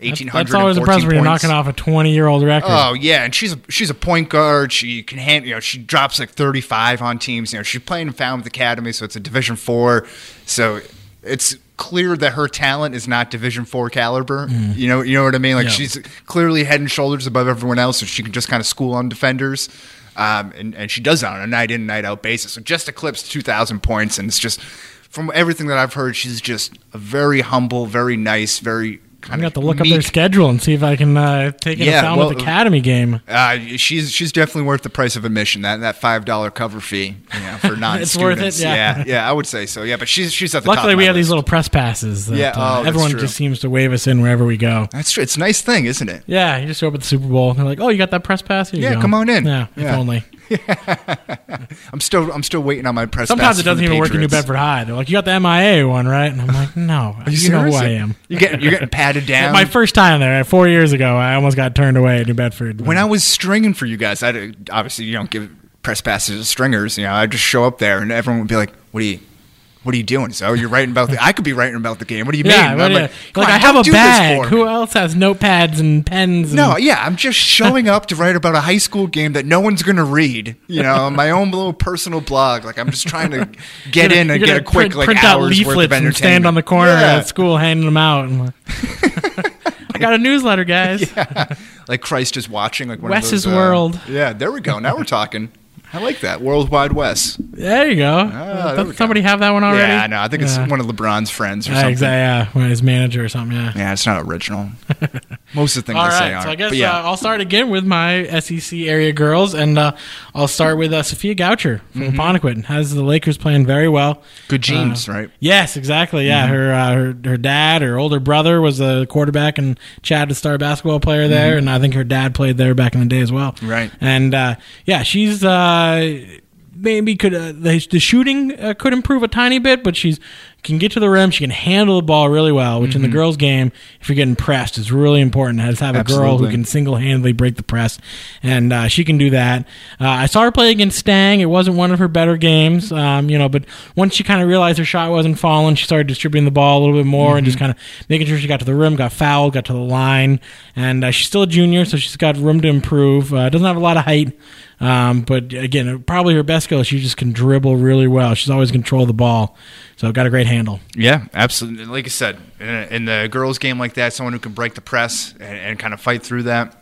1800 That's always impressive when you're knocking off a 20 year old record. Oh yeah, and she's a, she's a point guard. She can hand you know she drops like 35 on teams. You know she's playing in Falmouth Academy, so it's a Division four. So it's clear that her talent is not Division four caliber. You know you know what I mean? Like Yeah. she's clearly head and shoulders above everyone else, so she can just kind of school on defenders. Um, and, and she does that on a night in, night out basis. So just eclipsed 2,000 points, and it's just from everything that I've heard, she's just a very humble, very nice, very I'm gonna have to look up their schedule and see if I can uh, take in Yeah, a well- Academy game. Uh, she's she's definitely worth the price of admission. That that five dollar cover fee, you know, for non It's worth it, yeah. yeah, yeah, I would say so. Yeah, but she's she's at the Luckily, we have these little press passes. That, Yeah, uh, oh, that's everyone just seems to wave us in wherever we go. That's true. It's a nice thing, isn't it? Yeah, you just show up at the Super Bowl. And they're like, "Oh, you got that press pass? Here Yeah, go." come on in. Yeah, if Yeah. only. I'm still I'm still waiting on my press. Pass. Sometimes it doesn't even work in New Bedford High. They're like, "You got the MIA one, right?" And I'm like, "No, Are you, you know who? I am." You get you're getting patted down. My first time there, four years ago, I almost got turned away at New Bedford. when I was stringing for you guys, I obviously you don't give press passes to stringers. You know, I just show up there and everyone would be like, "What do you?" What are you doing? So you're writing about the. I could be writing about the game. What do you Yeah, mean? what I'm like, like, on, I have a bag. Who else has notepads and pens? And, No, yeah, I'm just showing up to write about a high school game that no one's going to read. You know, my own little personal blog. Like I'm just trying to get You're in and get a quick print, like print out hours worth of leaflets entertainment. and stand on the corner Yeah. at school handing them out. And like, I got a newsletter, guys. yeah, like Christ is watching. Like one Wes's of those, uh, World. Yeah, there we go. Now we're talking. I like that Worldwide Wes. There you go. there Doesn't go. somebody have that one already? Yeah, I know. I think it's Yeah. one of LeBron's friends or something. exactly. Yeah, when his manager or something. Yeah. Yeah, it's not original. Most of the things All I say right, aren't. so I guess but yeah. uh, I'll start again with my SEC area girls, and uh, I'll start with uh, Sophia Goucher from Mm-hmm. Apponequet. Has the Lakers playing very well. Good genes, Uh, right? Yes, exactly. Yeah, Mm-hmm. her, uh, her her dad, her older brother was a quarterback, and Chad, the star basketball player there, and I think her dad played there back in the day as well. Mm-hmm. Right. And uh, yeah, she's uh, maybe could uh, the, the shooting uh, could improve a tiny bit, but she's can get to the rim. She can handle the ball really well, which in the girls' game, if you're getting pressed, is really important. Has to have a girl who can single handedly break the press, and uh, she can do that. Uh, I saw her play against Stang. It wasn't one of her better games, um, you know. But once she kind of realized her shot wasn't falling, she started distributing the ball a little bit more and just kind of making sure she got to the rim, got fouled, got to the line. And uh, she's still a junior, so she's got room to improve. Uh, doesn't have a lot of height. Um, but again, probably her best skill. She just can dribble really well. She's always control the ball, so got a great handle. Yeah, absolutely. Like I said, in, in the girls' game like that, someone who can break the press and, and kind of fight through that,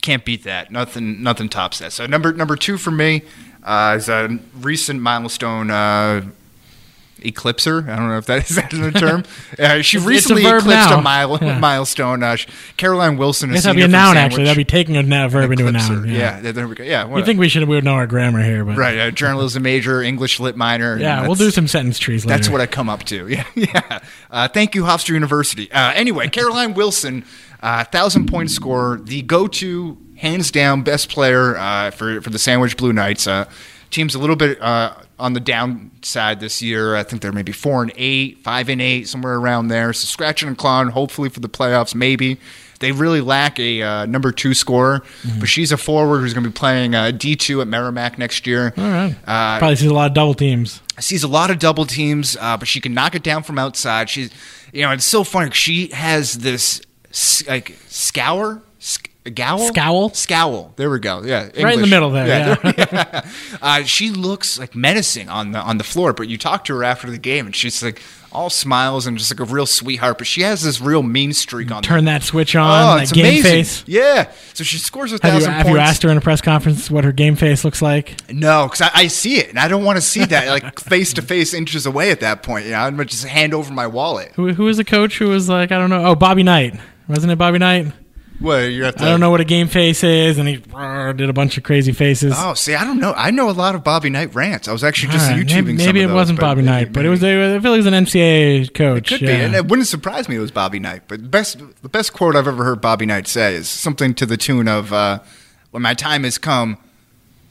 can't beat that. Nothing, nothing tops that. So number number two for me uh, is a recent milestone. Uh, Eclipser. I don't know if that is that a term. Uh, she It's- it's a recently eclipsed now. a mile, Yeah. milestone. Uh, she- Caroline Wilson. I a guess that'd be a noun. Sandwich. Actually, that'd be taking a na- verb into a noun. Yeah. yeah, there we go. Yeah, You think we should we would know our grammar here, but right? Uh, journalism major, English lit minor. Yeah, we'll do some sentence trees later. That's what I come up to. Yeah, yeah. Uh, thank you, Hofstra University. Uh, anyway, Caroline Wilson, uh, thousand point scorer, the go-to, hands down, best player uh, for for the Sandwich Blue Knights. Uh, team's a little bit uh, on the downside this year. I think they're maybe four and eight, five and eight, somewhere around there. So scratching and clawing, hopefully for the playoffs, maybe. They really lack a uh, number two scorer, but she's a forward who's going to be playing uh, D two at Merrimack next year. All right. Uh, Probably sees a lot of double teams. sees a lot of double teams, uh, but she can knock it down from outside. She's, you know, it's so funny. She has this like scour, sc- gowl, Scowl? scowl. There we go. Yeah, Right in the middle there, yeah. there- uh, she looks like menacing on the on the floor, but you talk to her after the game, and she's like all smiles and just like a real sweetheart. But she has this real mean streak on. Turn there. that switch Oh, on, it's game amazing. face. Yeah. So she scores a Have you, thousand have points. you asked her in a press conference what her game face looks like? No, because I, I see it, and I don't want to see that like face to face inches away at that point. You know, I'm gonna just hand over my wallet. Who, who was the coach who was like, I don't know, oh, Bobby Knight. Wasn't it Bobby Knight? What you have to? I don't know what a game face is, and he brr, did a bunch of crazy faces. Oh, see, I don't know. I know a lot of Bobby Knight rants. I was actually just right, YouTubing. maybe maybe it those, wasn't Bobby maybe- Knight, but it maybe. was. A, I feel like he was an NCAA coach. Could yeah. be, and it wouldn't surprise me it was Bobby Knight. But the best, the best quote I've ever heard Bobby Knight say is something to the tune of, uh, "When my time has come,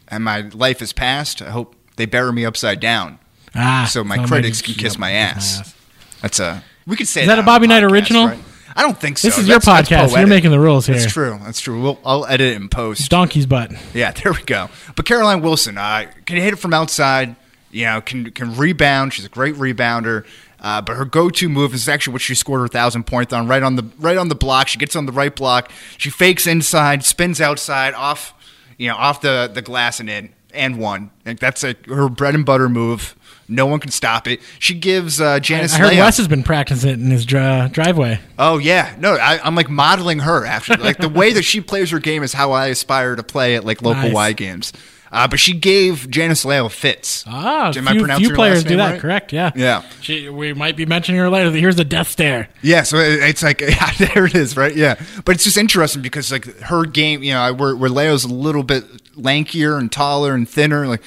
and my life is past, I hope they bury me upside down, ah, so my critics maybe- can kiss yep, my ass." That's a we could say Is that a Bobby Knight podcast, original? right? I don't think so. This is your That's- that's podcast. You're making the rules here. That's true. That's true. We'll, I'll edit it in post. Donkey's butt. Yeah, there we go. But Caroline Wilson uh, can hit it from outside. You know, can can rebound. She's a great rebounder. Uh, but her go-to move is actually what she scored her thousand point on, right on the right on the block. She gets on the right block. She fakes inside, spins outside, off, you know, off the, the glass and in and one. Like that's a, her bread and butter move. No one can stop it. She gives uh, Janice. I heard Leah- Wes has been practicing it in his dri- driveway. Oh yeah, no, I, I'm like modeling her after like the way that she plays her game is how I aspire to play at like local Nice. Y games. Uh, but she gave Janice Leo fits. Ah, Am I few, pronouncing few players do that. right? Correct. Yeah. Yeah. She, we might be mentioning her later. Here's the death stare. Yeah, so it- it's like yeah, there it is, right? Yeah, but it's just interesting because like her game, you know, where, where Leo's a little bit lankier and taller and thinner, like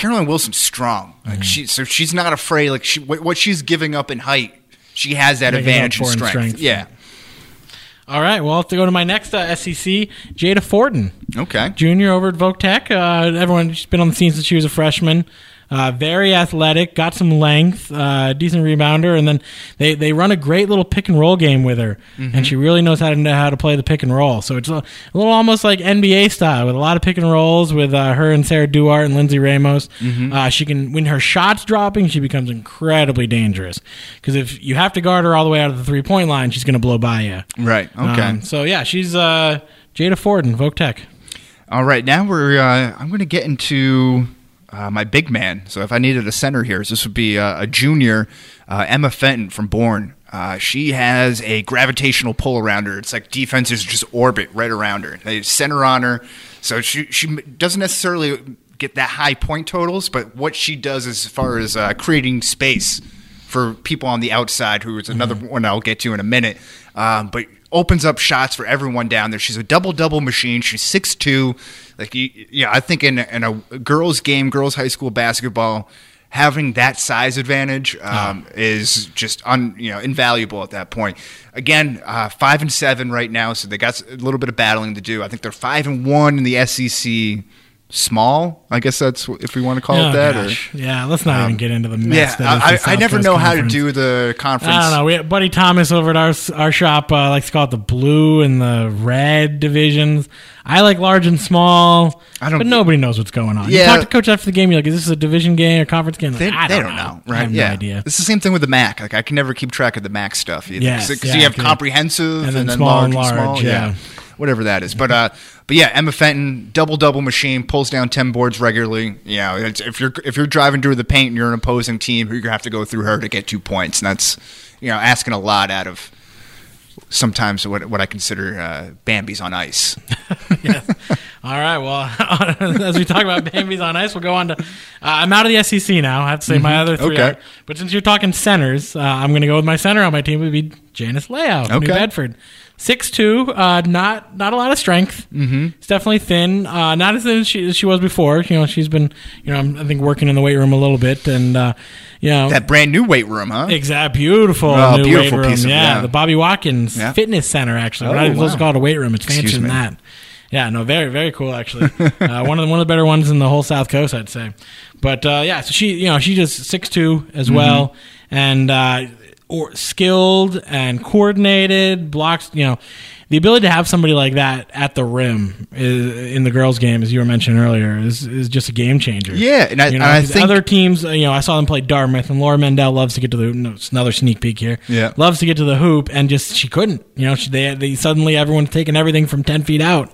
Caroline Wilson's strong. Mm-hmm. She, so she's not afraid. Like she, what, she's giving up in height, she has that Making advantage in strength. strength. Yeah. All right. Well, I'll have to go to my next uh, SEC, Jada Forden. Okay. junior over at Voc Tech. Uh, everyone, she's been on the scene since she was a freshman. Uh, very athletic, got some length, uh, decent rebounder, and then they, they run a great little pick and roll game with her, and she really knows how to know how to play the pick and roll. So it's a, a little almost like NBA style with a lot of pick and rolls with uh, her and Sarah Duarte and Lindsay Ramos. Uh, she can when her shots dropping, she becomes incredibly dangerous because if you have to guard her all the way out of the three point line, she's going to blow by you. Right. Okay. Um, so yeah, she's uh, Jada Ford in Voc Tech. All right, now we're. Uh, I'm going to get into uh, my big man. So if I needed a center here, this would be uh, a junior, uh, Emma Fenton from Bourne. Uh, she has a gravitational pull around her. It's like defenses just orbit right around her. They center on her, so she she doesn't necessarily get that high point totals, but what she does as far as uh, creating space for people on the outside, who is another one I'll get to in a minute. Um, but opens up shots for everyone down there. She's a double double machine. She's six two. Like yeah, I think in in a girls game, girls high school basketball, having that size advantage um, is just un, you know invaluable at that point. Again, uh, five and seven right now, so they got a little bit of battling to do. I think they're five and one in the SEC. Small, I guess that's if we want to call Oh, it that. gosh. yeah, let's not even get into the mess. yeah, that is the I, I never Coast know how to do the conference. I don't know. We had Buddy Thomas over at our our shop uh, likes to call it the blue and the red divisions. I like large and small, I don't but nobody knows what's going on. Yeah. You Yeah. talk to coach after the game, you're like, "Is this a division game or conference game?" Like, They, I don't, don't know, I right? have yeah. no idea. It's the same thing with the Mac. Like I can never keep track of the Mac stuff either. Yes, because yeah, you have comprehensive and and then then, small large and and small. large, yeah. Whatever that is, but uh, but yeah, Emma Fenton, double double machine, pulls down ten boards regularly. You know, if you're if you're driving through the paint and you're an opposing team, you're gonna have to go through her to get two points, and that's you know asking a lot out of sometimes what what I consider uh, Bambi's on ice. All right. Well, as we talk about Bambi's on ice, we'll go on to. Uh, I'm out of the SEC now. I have to say my other three. Mm-hmm. Okay. Are, but since you're talking centers, uh, I'm going to go with my center on my team. Would be Janice Leao, New Okay. Bedford, six two. Uh, not not a lot of strength. Mm-hmm. It's definitely thin. Uh, not as thin as she, as she was before. You know, she's been you know I'm, I think working in the weight room a little bit, and uh, you know That brand new weight room, huh? Exactly, beautiful, Oh, new beautiful weight room. of- yeah, yeah. the Bobby Watkins Yeah. Fitness Center. Actually, Oh, we're not supposed wow. to call it a weight room. It's fancier than that. Yeah, no, very, very cool. Actually, uh, one of the one of the better ones in the whole South Coast, I'd say. But uh, yeah, so she, you know, she just six two as Mm-hmm. well, and uh, or skilled and coordinated blocks. You know, the ability to have somebody like that at the rim is, in the girls' game, as you were mentioning earlier, is, is just a game changer. Yeah, and I- you know, and I think- other teams, you know, I saw them play Dartmouth, and Laura Mendel loves to get to the. No, it's another sneak peek here. Yeah. loves to get to the hoop, and just she couldn't. You know, she, they, they suddenly everyone's taking everything from ten feet out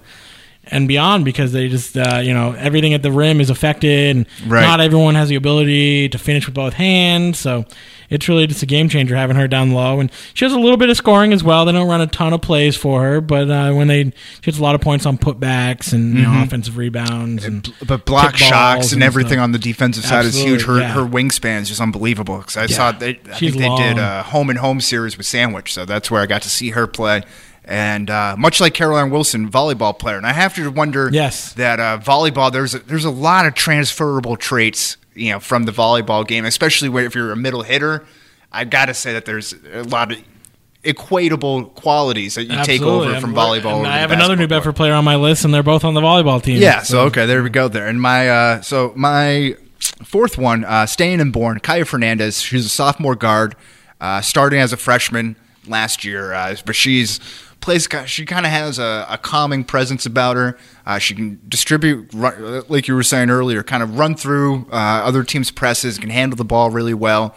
and beyond because they just uh, you know everything at the rim is affected, and Right. not everyone has the ability to finish with both hands. So it's really just a game changer having her down low, and she has a little bit of scoring as well. They don't run a ton of plays for her, but uh, when they she gets a lot of points on putbacks and you know, offensive rebounds and but block shots and, everything stuff. on the defensive side is huge. Her Absolutely, yeah. her wingspan is just unbelievable. Because I saw they, I She's think they long. did a home and home series with Sandwich, so that's where I got to see her play. And uh, much like Caroline Wilson, volleyball player, and I have to wonder Yes. that uh, volleyball there's a, there's a lot of transferable traits you know from the volleyball game, especially where, if you're a middle hitter. I've got to say that there's a lot of equatable qualities that you take Absolutely. over from And- volleyball. and over I have another New. Bedford player on my list, and they're both on the volleyball team. Yeah. So okay, there we go. There, and my uh, so my fourth one, uh, staying in Bourne, Kaya Fernandez. She's a sophomore guard, uh, starting as a freshman last year, uh, but she's plays. She kind of has a, a calming presence about her. Uh, she can distribute, like you were saying earlier, kind of run through uh, other teams' presses. Can handle the ball really well.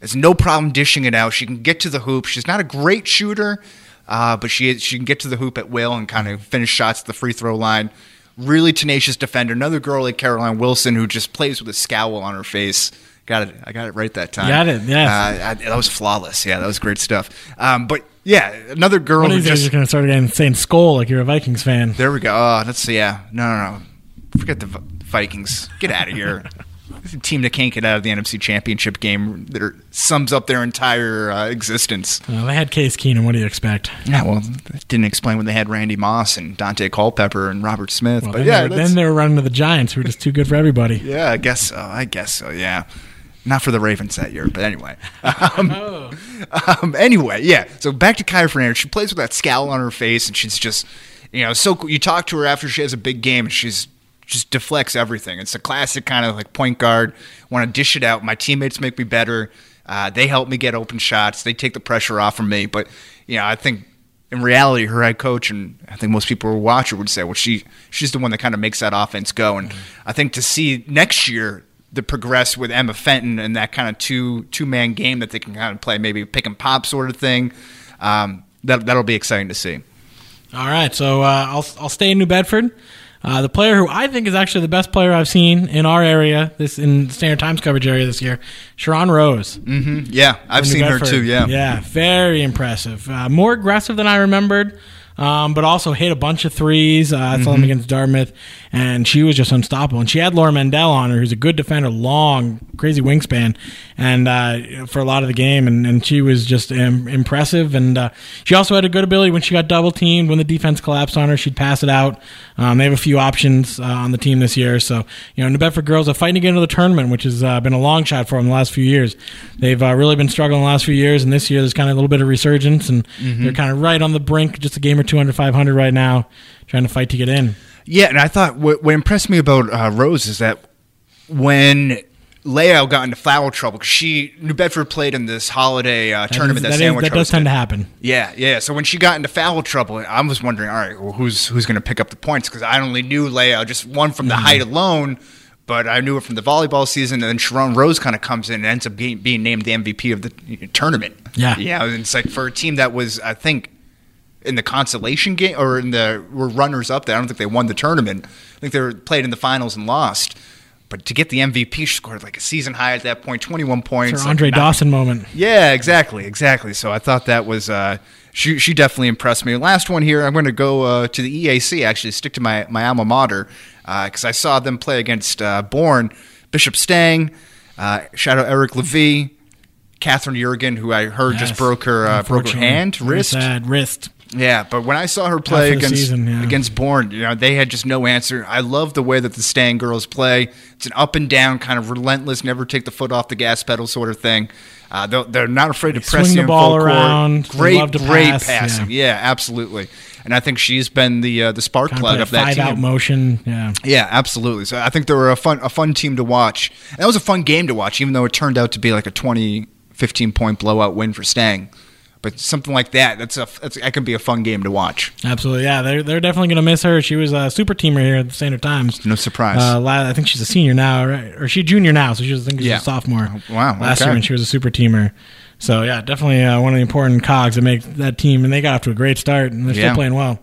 Has no problem dishing it out. She can get to the hoop. She's not a great shooter, uh, but she she can get to the hoop at will and kind of finish shots at the free throw line. Really tenacious defender. Another girl like Caroline Wilson who just plays with a scowl on her face. Got it. I got it right that time. Got it, yes. Uh, I, that was flawless. Yeah, that was great stuff. Um, but yeah, another girl One of who these days, just you're going to start again saying "skull" like you're a Vikings fan. there we go. Oh, that's yeah. No, no, no. Forget the Vikings. Get out of here. A team that can't get out of the NFC Championship game that are, sums up their entire uh, existence. Uh, they had Case Keenum. What do you expect? Yeah, well, that didn't explain when they had Randy Moss and Daunte Culpepper and Robert Smith. Well, but then, yeah, they were, then they were running to the Giants, who were just too good for everybody. yeah, I guess so. I guess so. Yeah, not for the Ravens that year, but anyway. Um, Oh. um, anyway, yeah. So back to Kyra Fernandez. She plays with that scowl on her face, and she's just, you know, so cool. You talk to her after she has a big game, and she's just deflects everything. It's a classic kind of like point guard. Want to dish it out. My teammates make me better. Uh, they help me get open shots. They take the pressure off from me. But you know, I think in reality, her head coach and I think most people who watch her would say, well, she she's the one that kind of makes that offense go. And I think to see next year the progress with Emma Fenton and that kind of two two man game that they can kind of play, maybe pick and pop sort of thing. Um, that that'll be exciting to see. All right, so uh, I'll I'll stay in New Bedford. Uh, the player who I think is actually the best player I've seen in our area, this in Standard Times coverage area this year, Sharon Rose. Mm-hmm. Yeah, I've seen her too. Yeah, yeah, very impressive. Uh, more aggressive than I remembered, um, but also hit a bunch of threes. Uh, I saw Mm-hmm. them against Dartmouth, and she was just unstoppable. And she had Laura Mendel on her, who's a good defender, long, crazy wingspan, and uh, for a lot of the game, and, and she was just um, impressive. And uh, she also had a good ability when she got double teamed, when the defense collapsed on her, she'd pass it out. Um, they have a few options uh, on the team this year, so you know, New Bedford girls are fighting to get into the tournament, which has uh, been a long shot for them the last few years. They've uh, really been struggling the last few years, and this year there's kind of a little bit of resurgence, and they're kind of right on the brink, just a game or two under 500 right now, trying to fight to get in. Yeah, and I thought what, what impressed me about uh, Rose is that when Leia got into foul trouble, 'cause she New Bedford played in this holiday uh, That tournament is- that, that is- Sandwich that does tend to happen. Yeah, yeah. So when she got into foul trouble, I was wondering, all right, well, who's who's going to pick up the points? Because I only knew Leia just one from the height alone, but I knew it from the volleyball season. And then Sharon Rose kind of comes in and ends up being, being named the MVP of the tournament. Yeah. yeah. And it's like for a team that was, I think, in the consolation game or in the were runners up there. I don't think they won the tournament. I think they were played in the finals and lost. But to get the MVP, she scored like a season high at that point, twenty one points. It's her like Andre Dawson moment. yeah, exactly, exactly. So I thought that was uh, she. She definitely impressed me. Last one here, I'm going to go uh, to the EAC. Actually, stick to my my alma mater because I saw them play against uh, Bourne, Bishop Stang, uh, shout out Eric Levy, Catherine Jurgen, who I heard just broke her uh, broke her hand, wrist. sad. wrist. Yeah, but when I saw her play against season, yeah. against Bourne, you know, they had just no answer. I love the way that the Stang girls play. It's an up and down kind of relentless, never take the foot off the gas pedal sort of thing. Uh, they're, they're not afraid to press swing the ball full court. around. Great, love to great pass, passing. Yeah. absolutely. And I think she's been the uh, the spark Kind of plug a of that five team. out motion. Yeah. Yeah, absolutely. So I think they were a fun a fun team to watch. And that was a fun game to watch, even though it turned out to be like a 20, 15 point blowout win for Stang. But something like that, that's a that's, that can be a fun game to watch. Absolutely, yeah. They're they're definitely going to miss her. She was a super teamer here at the Standard Times. No surprise. Uh, I think she's a senior now, right? Or she's a junior now, so she was I think she's Yeah. a sophomore. Oh, wow, Last okay. year when she was a super teamer. So yeah, definitely uh, one of the important cogs that make that team, and they got off to a great start, and they're Yeah. still playing well.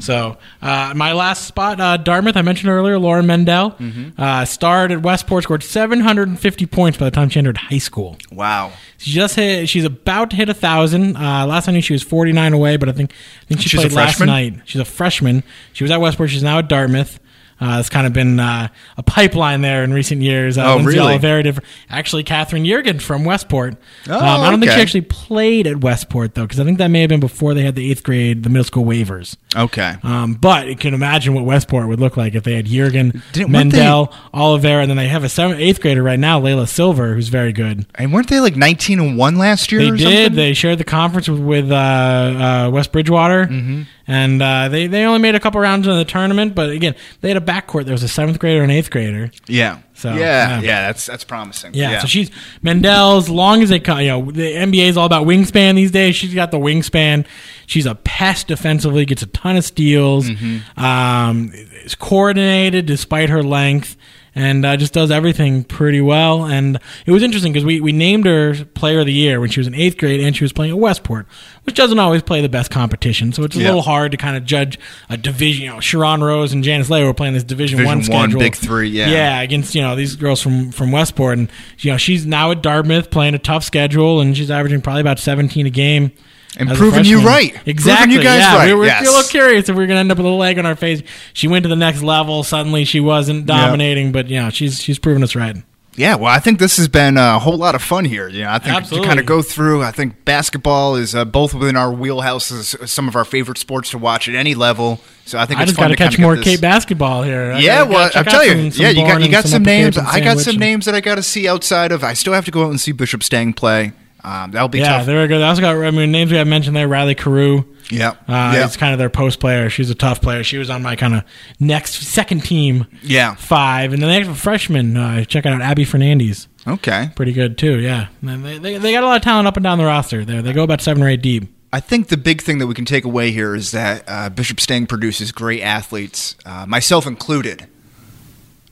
So uh, my last spot, uh, Dartmouth. I mentioned earlier, Laura Mendel Mm-hmm. uh, starred at Westport, scored 750 points by the time she entered high school. wow. She just hit. She's about to hit a thousand. Uh, last I knew, she was forty nine away, but I think I think she She's played last night. She's a freshman. She was at Westport. She's now at Dartmouth. Uh, it's kind of been uh, a pipeline there in recent years. Uh, Oh, Lindsay really? Oliveira did- actually, Catherine Jurgen from Westport. Oh, um, I don't think she actually played at Westport though, because I think that may have been before they had the eighth grade, the middle school waivers. Okay. Um, but you can imagine what Westport would look like if they had Jurgen, Didn't- Mendel, Oliveira, and then they have a seventh, eighth grader right now, Layla Silver, who's very good. And weren't they like 19 and 1 last year They or did. something? They shared the conference with, with uh, uh, West Bridgewater, Mm-hmm. And uh, they they only made a couple rounds in the tournament. But again, they had a backcourt. There was a seventh grader and eighth grader. yeah. So, yeah, yeah. yeah, that's that's promising. Yeah, so she's Mendel's. Long as they, co- you know, the NBA is all about wingspan these days. She's got the wingspan. She's a pest defensively. Gets a ton of steals. Mm-hmm. Um, is coordinated despite her length, and uh, just does everything pretty well. And it was interesting because we we named her Player of the Year when she was in eighth grade, and she was playing at Westport, which doesn't always play the best competition. So it's a Yeah. little hard to kind of judge a division. You know, Sharon Rose and Janice Lay were playing this Division, Division One one, schedule. Big Three, yeah. yeah, against you know these girls from from Westport, and you know she's now at Dartmouth playing a tough schedule, and she's averaging probably about 17 a game. And proving you right. Proving Exactly. you guys yeah, right, we were yes. a little curious if we were going to end up with a leg on our face. She went to the next level. Suddenly, she wasn't dominating, but you know she's she's proven us right. Yeah, well, I think this has been a whole lot of fun here. You know, I think Absolutely. to kind of go through. I think basketball is uh, both within our wheelhouses, some of our favorite sports to watch at any level. So I think I it's just got to catch more Cape basketball here. I Yeah, well, I'm telling you, some- some yeah, you got you got some Cape names. I got some names that I got to see outside of. I still have to go out and see Bishop Stang play. Um, that'll be Yeah, tough. they were good. I also got I mean names we have mentioned there: Riley Carew. Yeah. Uh. It's kind of their post player. She's a tough player. She was on my kind of next second team Yeah. five. And then they have a freshman. Uh, check out Abby Fernandez. Okay. Pretty good, too. Yeah. And They, they, they got a lot of talent up and down the roster there. They go about seven or eight deep. I think the big thing that we can take away here is that uh, Bishop Stang produces great athletes, uh, myself included.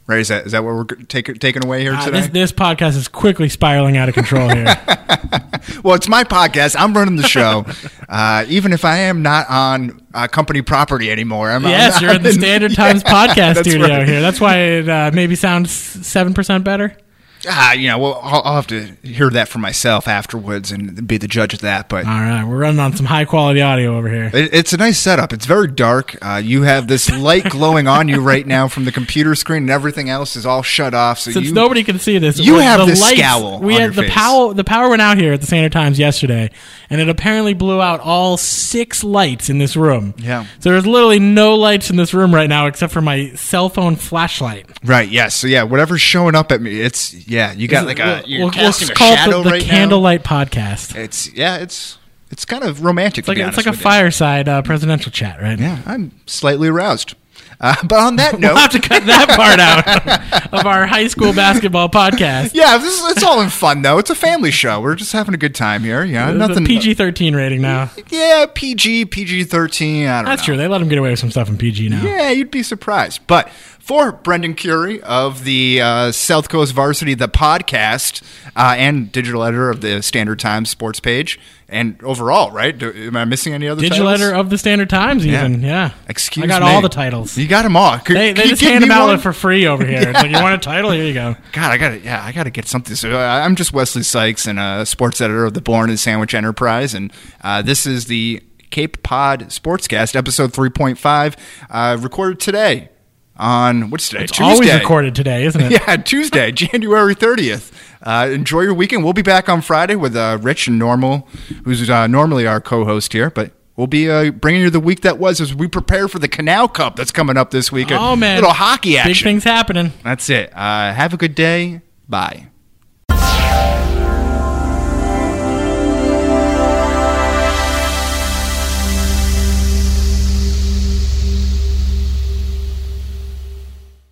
Right? Is that is that what we're g- take, taking away here Uh, today? this, this podcast is quickly spiraling out of control here. well, it's my podcast. I'm running the show. uh, even if I am not on uh, company property anymore, I'm yes, I'm you're in the Standard Times podcast studio right. here. That's why it uh, maybe sounds 7% better. Ah, you know, well, I'll, I'll have to hear that for myself afterwards and be the judge of that. But All right. We're running on some high quality audio over here. It, it's a nice setup. It's very dark. Uh, you have this light glowing on you right now from the computer screen, and everything else is all shut off. So Since you, nobody can see this, you have the this lights, scowl We had the face. power. The power went out here at the Standard Times yesterday, and it apparently blew out all six lights in this room. Yeah. So there's literally no lights in this room right now except for my cell phone flashlight. right? Yes. So yeah, whatever's showing up at me, it's yeah. Yeah, you got like a you're we'll, we'll call a it shadow the, the right now. Candlelight Podcast. It's yeah. It's it's kind of romantic. It's like be a, it's like honest a with you. fireside uh, presidential chat, right? Yeah, I'm slightly aroused. Uh, but on that note, We'll have to cut that part out of our high school basketball podcast. yeah, this is, it's all in fun though. It's a family show. We're just having a good time here. Yeah, There's nothing. PG-13 rating now. Yeah, PG, PG thirteen. I don't That's know. true. They let them get away with some stuff in PG now. Yeah, you'd be surprised. But for Brendan Kurie of the uh, South Coast Varsity, the podcast, uh, and digital editor of the Standard Times sports page, and overall, right? Do, am I missing any other Digital titles? editor of the Standard Times, even. Yeah. Excuse me. I got me. all the titles. You got them all. Could, They, they just hand them out one? for free over here. It's like, you want a title? Here you go. God, I got to Yeah, I got to get something. So uh, I'm just Wesley Sykes, and a sports editor of the Bourne and Sandwich Enterprise, and uh, this is the Cape Pod Sportscast, episode 3.5, uh, recorded today on what's today? It's always recorded today, isn't it? Yeah, Tuesday, January 30th. Uh, enjoy your weekend. We'll be back on Friday with uh, Rich and Normal, who's uh, normally our co host here, but we'll be uh, bringing you the week that was as we prepare for the Canal Cup that's coming up this week. Oh, man. Little hockey action. Big things happening. That's it. Uh, have a good day. Bye.